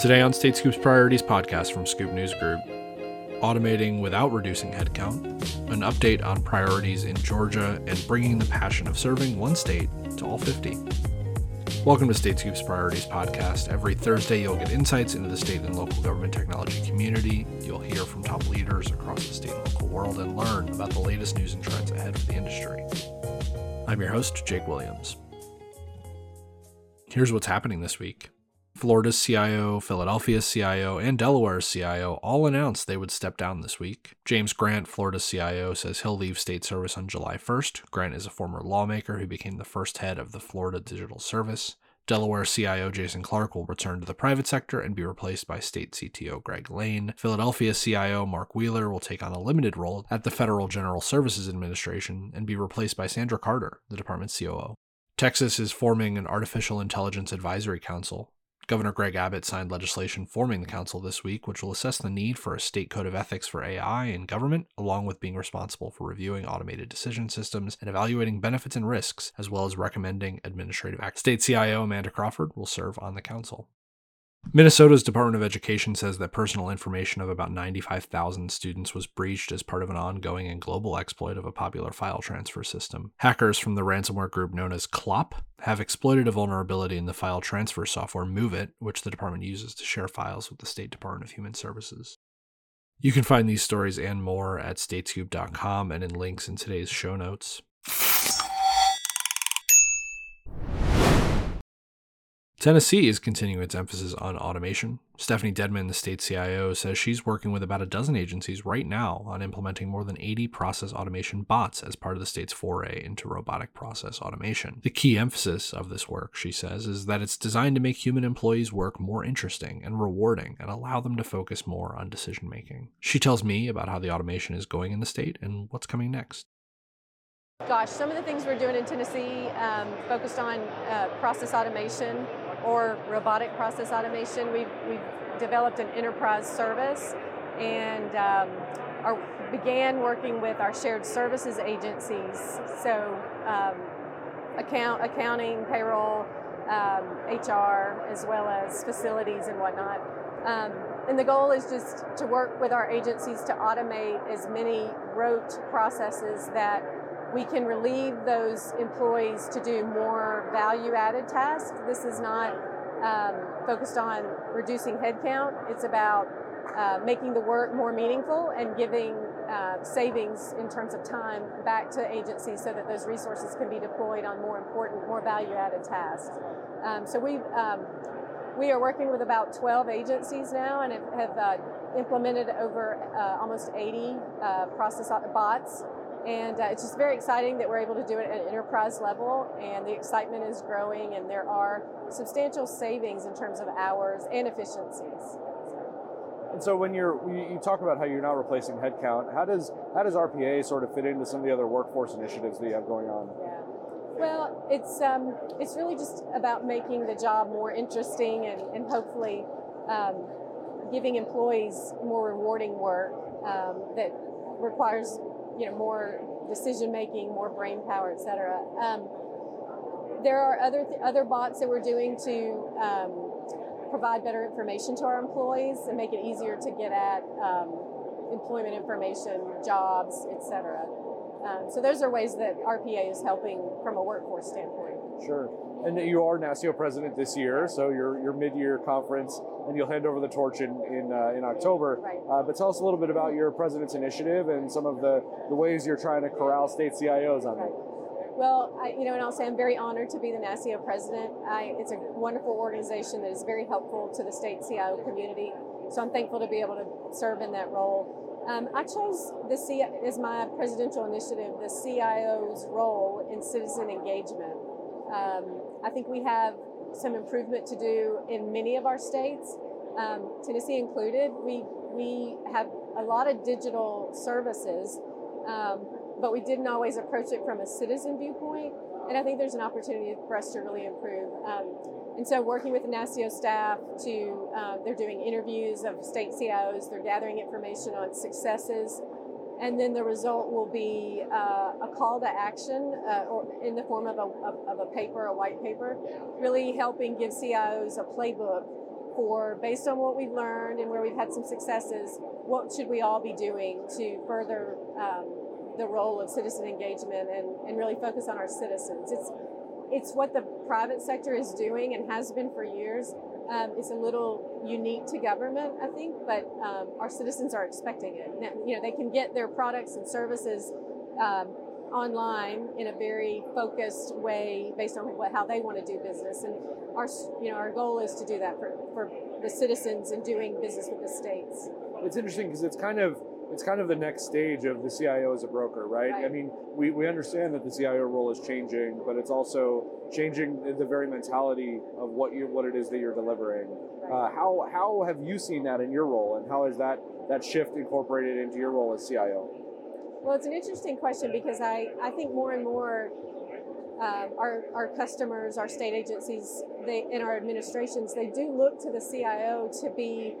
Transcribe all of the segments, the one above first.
Today on State Scoop's Priorities podcast from Scoop News Group, automating without reducing headcount, an update on priorities in Georgia, and bringing the passion of serving one state to all 50. Welcome to State Scoop's Priorities podcast. Every Thursday, you'll get insights into the state and local government technology community. You'll hear from top leaders across the state and local world and learn about the latest news and trends ahead for the industry. I'm your host, Jake Williams. Here's what's happening this week. Florida's CIO, Philadelphia's CIO, and Delaware's CIO all announced they would step down this week. James Grant, Florida's CIO, says he'll leave state service on July 1st. Grant is a former lawmaker who became the first head of the Florida Digital Service. Delaware CIO Jason Clarke will return to the private sector and be replaced by state CTO Greg Lane. Philadelphia CIO Mark Wheeler will take on a limited role at the Federal General Services Administration and be replaced by Sandra Carter, the department's COO. Texas is forming an artificial intelligence advisory council. Governor Greg Abbott signed legislation forming the council this week, which will assess the need for a state code of ethics for AI in government, along with being responsible for reviewing automated decision systems and evaluating benefits and risks, as well as recommending administrative acts. State CIO Amanda Crawford will serve on the council. Minnesota's Department of Education says that personal information of about 95,000 students was breached as part of an ongoing and global exploit of a popular file transfer system. Hackers from the ransomware group known as Clop have exploited a vulnerability in the file transfer software MOVEit, which the department uses to share files with the State Department of Human Services. You can find these stories and more at statescoop.com and in links in today's show notes. Tennessee is continuing its emphasis on automation. Stephanie Dedmon, the state CIO, says she's working with about a dozen agencies right now on implementing more than 80 process automation bots as part of the state's foray into robotic process automation. The key emphasis of this work, she says, is that it's designed to make human employees' work more interesting and rewarding and allow them to focus more on decision making. She tells me about how the automation is going in the state and what's coming next. Gosh, some of the things we're doing in Tennessee um, focused on uh, process automation or robotic process automation. We've, we've developed an enterprise service and um, began working with our shared services agencies. So um, account, accounting, payroll, um, HR, as well as facilities and whatnot. Um, and the goal is just to work with our agencies to automate as many rote processes that we can relieve those employees to do more value added tasks. This is not um, focused on reducing headcount, it's about uh, making the work more meaningful and giving uh, savings in terms of time back to agencies so that those resources can be deployed on more important, more value added tasks. Um, so we um, we are working with about 12 agencies now and have, have uh, implemented over uh, almost 80 uh, process bots and uh, it's just very exciting that we're able to do it at an enterprise level, and the excitement is growing, and there are substantial savings in terms of hours and efficiencies. And so, when you're you talk about how you're not replacing headcount, how does how does RPA sort of fit into some of the other workforce initiatives that you have going on? Yeah. Well, it's um, it's really just about making the job more interesting and, and hopefully um, giving employees more rewarding work um, that requires you know more decision making, more brain power, etc. Um, there are other th- other bots that we're doing to um, provide better information to our employees and make it easier to get at um, employment information, jobs, etc. Um, so those are ways that RPA is helping from a workforce standpoint. Sure. And you are NASCIO president this year, so your your mid-year conference, and you'll hand over the torch in in, uh, in October. Right. Uh, but tell us a little bit about your president's initiative and some of the, the ways you're trying to corral state CIOs on right. it. Well, I, you know, and I'll say I'm very honored to be the NASCIO president. I, it's a wonderful organization that is very helpful to the state CIO community. So I'm thankful to be able to serve in that role. Um, I chose the C as my presidential initiative, the CIO's role in citizen engagement. Um, I think we have some improvement to do in many of our states, um, Tennessee included. We we have a lot of digital services, um, but we didn't always approach it from a citizen viewpoint. And I think there's an opportunity for us to really improve. Um, and so, working with the NASCIO staff, to uh, they're doing interviews of state CIOs. They're gathering information on successes and then the result will be uh, a call to action uh, or in the form of a, of, a paper, a white paper, really helping give CIOs a playbook for, based on what we've learned and where we've had some successes, what should we all be doing to further um, the role of citizen engagement and, and really focus on our citizens. It's it's what the private sector is doing and has been for years. Um, it's a little unique to government, I think, but um, our citizens are expecting it. You know, they can get their products and services um, online in a very focused way based on what, how they want to do business. And our, you know, our goal is to do that for, for the citizens and doing business with the states. It's interesting because it's kind of it's kind of the next stage of the CIO as a broker, right? right? I mean, we, we understand that the CIO role is changing, but it's also changing the very mentality of what you what it is that you're delivering. Right. Uh, how how have you seen that in your role, and how is that that shift incorporated into your role as CIO? Well, it's an interesting question because I, I think more and more uh, our, our customers, our state agencies, they, and our administrations, they do look to the CIO to be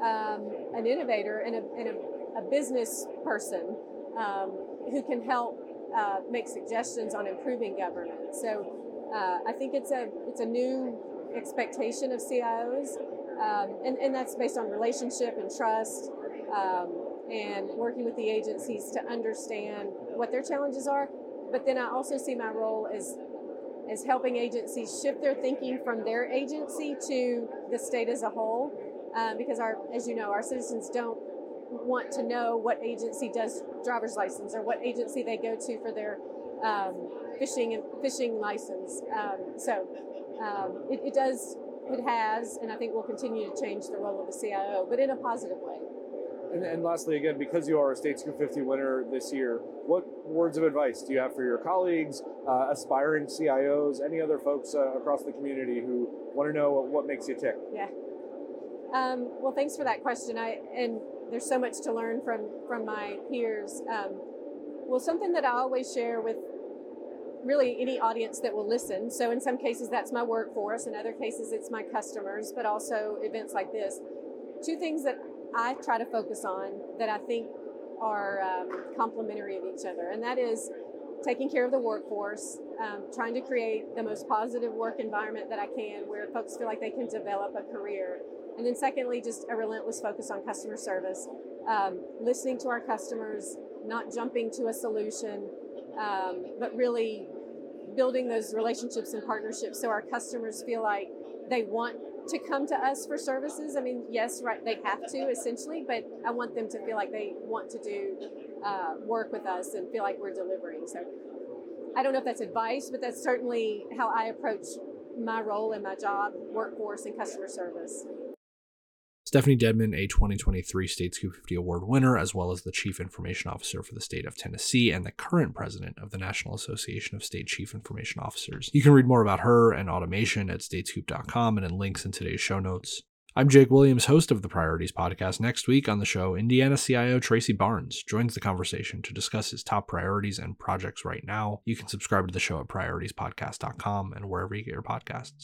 um, an innovator and, a, and a, a business person um, who can help uh, make suggestions on improving government. So uh, I think it's a it's a new expectation of CIOs, um, and, and that's based on relationship and trust. Um, and working with the agencies to understand what their challenges are. But then I also see my role as as helping agencies shift their thinking from their agency to the state as a whole, uh, because our, as you know, our citizens don't want to know what agency does driver's license or what agency they go to for their um, fishing and fishing license. Um, so um, it, it does, it has, and I think will continue to change the role of the CIO, but in a positive way. And, and, lastly, again, because you are a State Scoop 50 winner this year, what words of advice do you have for your colleagues, uh, aspiring CIOs, any other folks uh, across the community who want to know what, what makes you tick? Yeah. Um, well, thanks for that question. I and there's so much to learn from from my peers. Um, well, something that I always share with really any audience that will listen. So in some cases that's my workforce, in other cases it's my customers, but also events like this. Two things that I try to focus on that I think are um, complementary of each other, and that is taking care of the workforce, um, trying to create the most positive work environment that I can where folks feel like they can develop a career. And then, secondly, just a relentless focus on customer service, um, listening to our customers, not jumping to a solution, um, but really building those relationships and partnerships so our customers feel like they want to come to us for services. I mean, yes, right, they have to essentially, but I want them to feel like they want to do uh, work with us and feel like we're delivering. So I don't know if that's advice, but that's certainly how I approach my role in my job, workforce, and customer service. Stephanie Dedmon, a 2023 State Scoop 50 Award winner, as well as the Chief Information Officer for the state of Tennessee and the current president of the National Association of State Chief Information Officers. You can read more about her and automation at statescoop.com and in links in today's show notes. I'm Jake Williams, host of the Priorities Podcast. Next week on the show, Indiana CIO Tracy Barnes joins the conversation to discuss his top priorities and projects right now. You can subscribe to the show at prioritiespodcast.com and wherever you get your podcasts.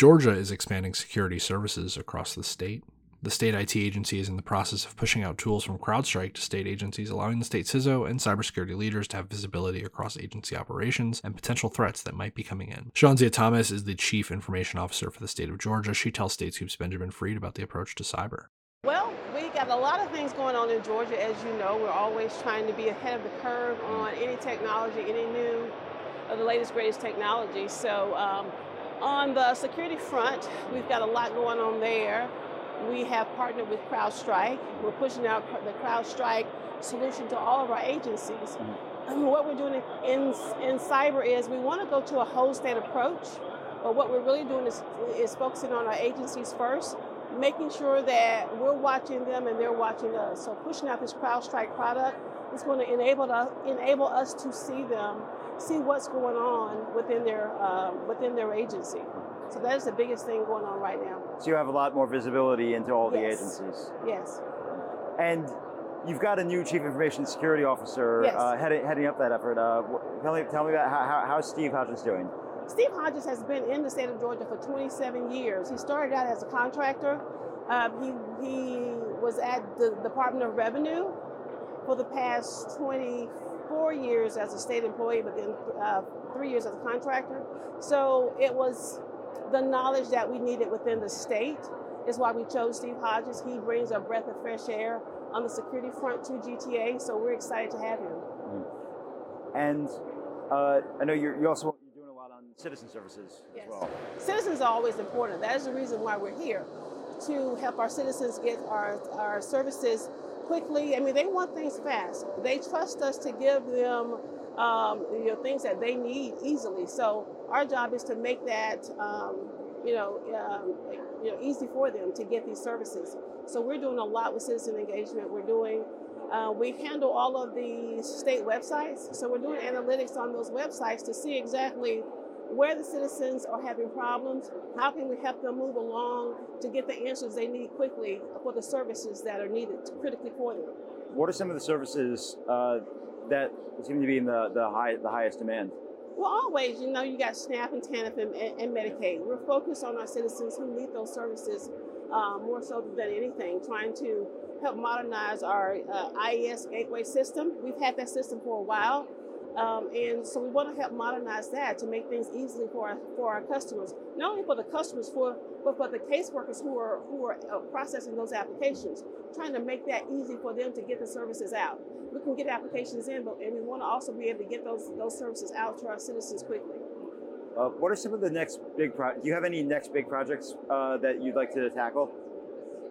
Georgia is expanding security services across the state. The state IT agency is in the process of pushing out tools from CrowdStrike to state agencies, allowing the state CISO and cybersecurity leaders to have visibility across agency operations and potential threats that might be coming in. Shawnzia Thomas is the Chief Information Officer for the state of Georgia. She tells State Scoop's Benjamin Freed about the approach to cyber. Well, we got a lot of things going on in Georgia, as you know. We're always trying to be ahead of the curve on any technology, any new, uh, the latest, greatest technology. So, um, on the security front, we've got a lot going on there. We have partnered with CrowdStrike. We're pushing out the CrowdStrike solution to all of our agencies. Mm-hmm. And what we're doing in, in cyber is we want to go to a whole state approach, but what we're really doing is, is focusing on our agencies first, making sure that we're watching them and they're watching us. So pushing out this CrowdStrike product is going to enable us, enable us to see them see what's going on within their um, within their agency. So that is the biggest thing going on right now. So you have a lot more visibility into all yes. the agencies. Yes. And you've got a new chief information security officer yes. uh, heading, heading up that effort. Uh, tell me, tell me about how, how's Steve Hodges doing? Steve Hodges has been in the state of Georgia for 27 years. He started out as a contractor. Um, he, he was at the Department of Revenue for the past 24 years as a state employee, but then uh, three years as a contractor. So it was the knowledge that we needed within the state is why we chose Steve Hodges. He brings a breath of fresh air on the security front to GTA, so we're excited to have him. And uh, I know you're, you also you're doing a lot on citizen services Yes. as well. Citizens are always important. That is the reason why we're here to help our citizens get our, our services quickly. I mean, they want things fast. They trust us to give them um, you know things that they need easily. So our job is to make that um, you know um, you know easy for them to get these services. So we're doing a lot with citizen engagement. We're doing uh, we handle all of the state websites, so we're doing analytics on those websites to see exactly where the citizens are having problems, how can we help them move along to get the answers they need quickly for the services that are needed critically for them. What are some of the services uh, that seem to be in the, the high the highest demand? Well, always, you know, you got SNAP and TANF and, and, and Medicaid. We're focused on our citizens who need those services uh, more so than anything, trying to help modernize our uh, IES gateway system. We've had that system for a while. Um, and so we want to help modernize that to make things easily for our, for our customers, not only for the customers, for but for the caseworkers who are who are uh, processing those applications, trying to make that easy for them to get the services out. We can get applications in, but and we want to also be able to get those those services out to our citizens quickly. Uh, what are some of the next big pro? Do you have any next big projects uh, that you'd like to tackle?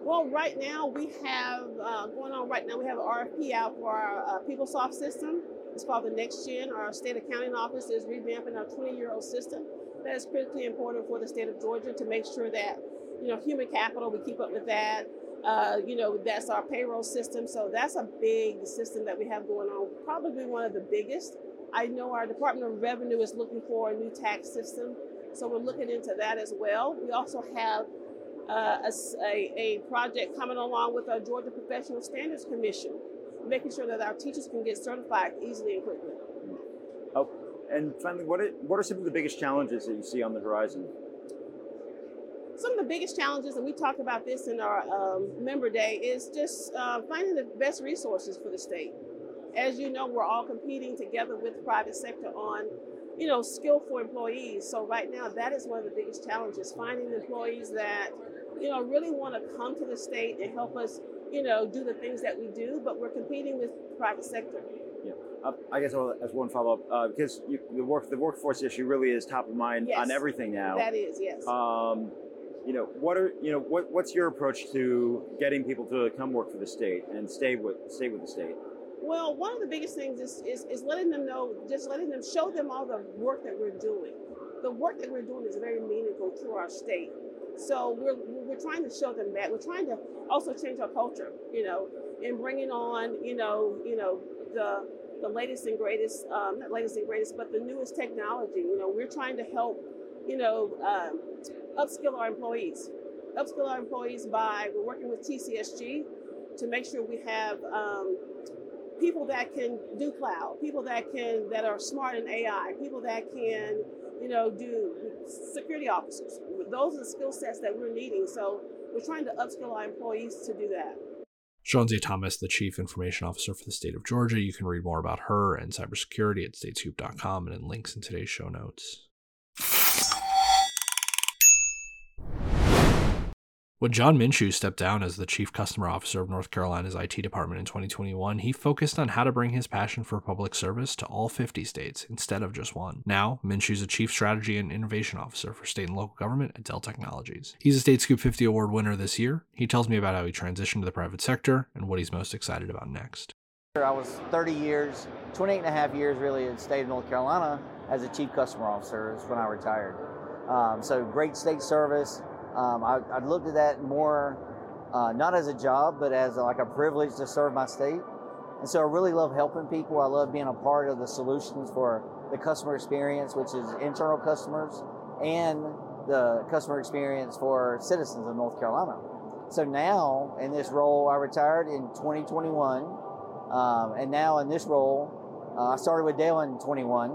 Well, right now we have uh, going on. Right now we have an RFP out for our uh, PeopleSoft system. It's called the Next Gen. Our state accounting office is revamping our 20-year-old system. That is critically important for the state of Georgia to make sure that you know human capital we keep up with that. Uh, you know that's our payroll system. So that's a big system that we have going on. Probably one of the biggest. I know our Department of Revenue is looking for a new tax system, so we're looking into that as well. We also have uh, a, a, a project coming along with our Georgia Professional Standards Commission, making sure that our teachers can get certified easily and quickly. Oh, and finally, what are, what are some of the biggest challenges that you see on the horizon? Some of the biggest challenges, and we talked about this in our um, member day, is just uh, finding the best resources for the state. As you know, we're all competing together with the private sector on, you know, skillful employees. So right now, that is one of the biggest challenges: finding employees that, you know, really want to come to the state and help us, you know, do the things that we do. But we're competing with the private sector. Yeah. Uh, I guess I'll, as one follow up, uh, because you, the work the workforce issue really is top of mind Yes. on everything now. That is yes. Um, you know, what are you know what what's your approach to getting people to come work for the state and stay with stay with the state? Well, one of the biggest things is, is, is letting them know, just letting them show them all the work that we're doing. The work that we're doing is very meaningful to our state. So we're, we're trying to show them that. We're trying to also change our culture, you know, and bringing on, you know, you know, the the latest and greatest, um, not latest and greatest, but the newest technology. You know, we're trying to help, you know, um, upskill our employees. Upskill our employees by we're working with TCSG to make sure we have um, people that can do cloud, people that can that are smart in AI, people that can, you know, do security officers. Those are the skill sets that we're needing. So we're trying to upskill our employees to do that. Shawnzia Thomas, the Chief Information Officer for the state of Georgia. You can read more about her and cybersecurity at statescoop.com and in links in today's show notes. When Jon Minshew stepped down as the Chief Customer Officer of North Carolina's IT department in 2021, he focused on how to bring his passion for public service to all 50 states instead of just one. Now, Minshew's a Chief Strategy and Innovation Officer for state and local government at Dell Technologies. He's a State Scoop 50 Award winner this year. He tells me about how he transitioned to the private sector and what he's most excited about next. I was 30 years, 28 and a half years really in the state of North Carolina as a chief customer officer is when I retired. Um, so great state service. Um, I, I looked at that more uh, not as a job, but as like a privilege to serve my state. And so I really love helping people. I love being a part of the solutions for the customer experience, which is internal customers, and the customer experience for citizens of North Carolina. So now in this role, I retired in 2021. Um, and now in this role, uh, I started with Dell in 21.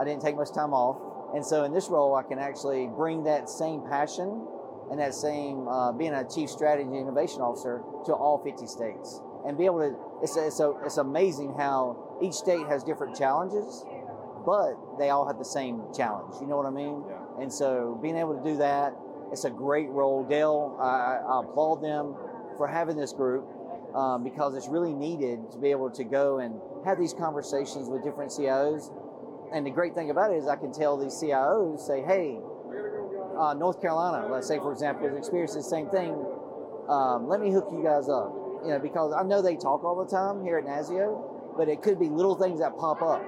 I didn't take much time off. And so in this role, I can actually bring that same passion and that same uh, being a chief strategy innovation officer to all 50 states and be able to, it's, it's, a, it's amazing how each state has different challenges. but they all have the same challenge. You know what I mean? Yeah. And so being able to do that, it's a great role. Dell, I, I applaud them for having this group um, because it's really needed to be able to go and have these conversations with different CIOs. And the great thing about it is I can tell these CIOs, say, hey, uh, North Carolina, let's say for example, has experienced the same thing. Um, let me hook you guys up, you know, because I know they talk all the time here at NASCIO, but it could be little things that pop up,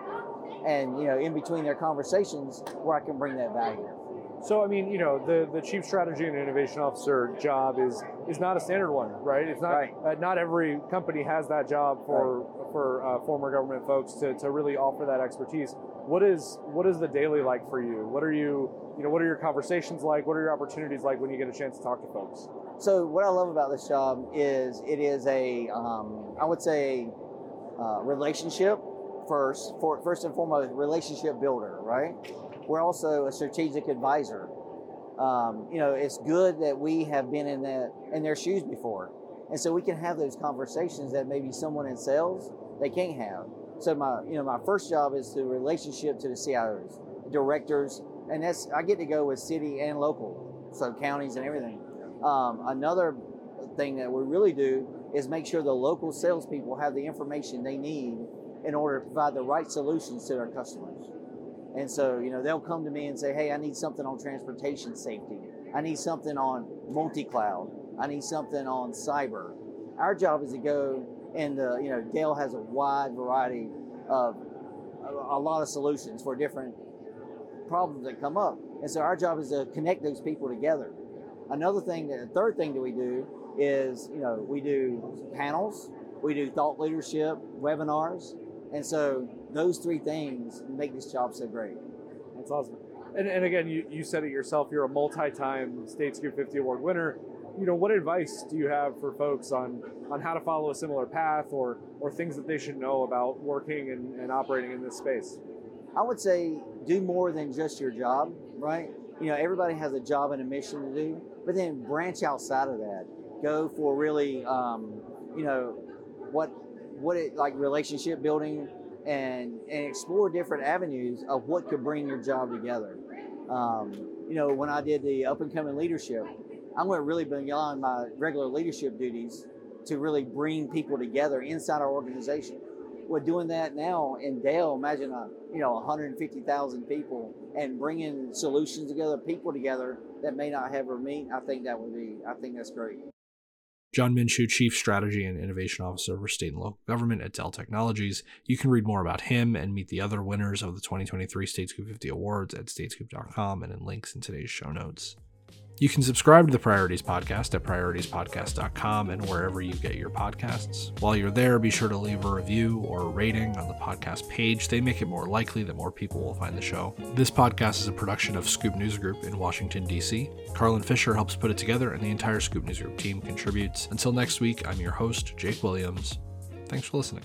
and you know, in between their conversations, where I can bring that value. So I mean, you know, the, the chief strategy and innovation officer job is is not a standard one, right? It's not Right. uh, not every company has that job for for uh, former government folks to, to really offer that expertise. What is what is the daily like for you? What are you you know what are your conversations like? What are your opportunities like when you get a chance to talk to folks? So what I love about this job is it is a, um, I would say, uh, relationship first, for, first and foremost, relationship builder, right? We're also a strategic advisor. Um, you know, it's good that we have been in that in their shoes before, and so we can have those conversations that maybe someone in sales they can't have. So my, you know, my first job is the relationship to the CIOs, directors, and that's I get to go with city and local, so counties and everything. Um, another thing that we really do is make sure the local salespeople have the information they need in order to provide the right solutions to their customers. And so, you know, they'll come to me and say, "Hey, I need something on transportation safety. I need something on multi-cloud. I need something on cyber." Our job is to go and, uh, you know, Dell has a wide variety of a, lot of solutions for different problems that come up. And so our job is to connect those people together. Another thing, that, the third thing that we do is, you know, we do panels, we do thought leadership, webinars, and so those three things make this job so great. That's awesome. And, and again, you, you said it yourself. You're a multi-time State Scoop 50 award winner. You know, what advice do you have for folks on on how to follow a similar path, or or things that they should know about working and, and operating in this space? I would say do more than just your job, right? You know, everybody has a job and a mission to do, but then branch outside of that. Go for really, um, you know, what what it like relationship building and and explore different avenues of what could bring your job together. Um, you know, when I did the up and coming leadership, I went really beyond my regular leadership duties to really bring people together inside our organization. We're doing that now in Dell. Imagine a you know 150,000 people and bringing solutions together, people together that may not have ever meet. I think that would be. I think that's great. Jon Minshew, Chief Strategy and Innovation Officer for State and Local Government at Dell Technologies. You can read more about him and meet the other winners of the 2023 State Scoop 50 Awards at statescoop.com and in links in today's show notes. You can subscribe to the Priorities Podcast at prioritiespodcast.com and wherever you get your podcasts. While you're there, be sure to leave a review or a rating on the podcast page. They make it more likely that more people will find the show. This podcast is a production of Scoop News Group in Washington, D.C. Carlin Fisher helps put it together, and the entire Scoop News Group team contributes. Until next week, I'm your host, Jake Williams. Thanks for listening.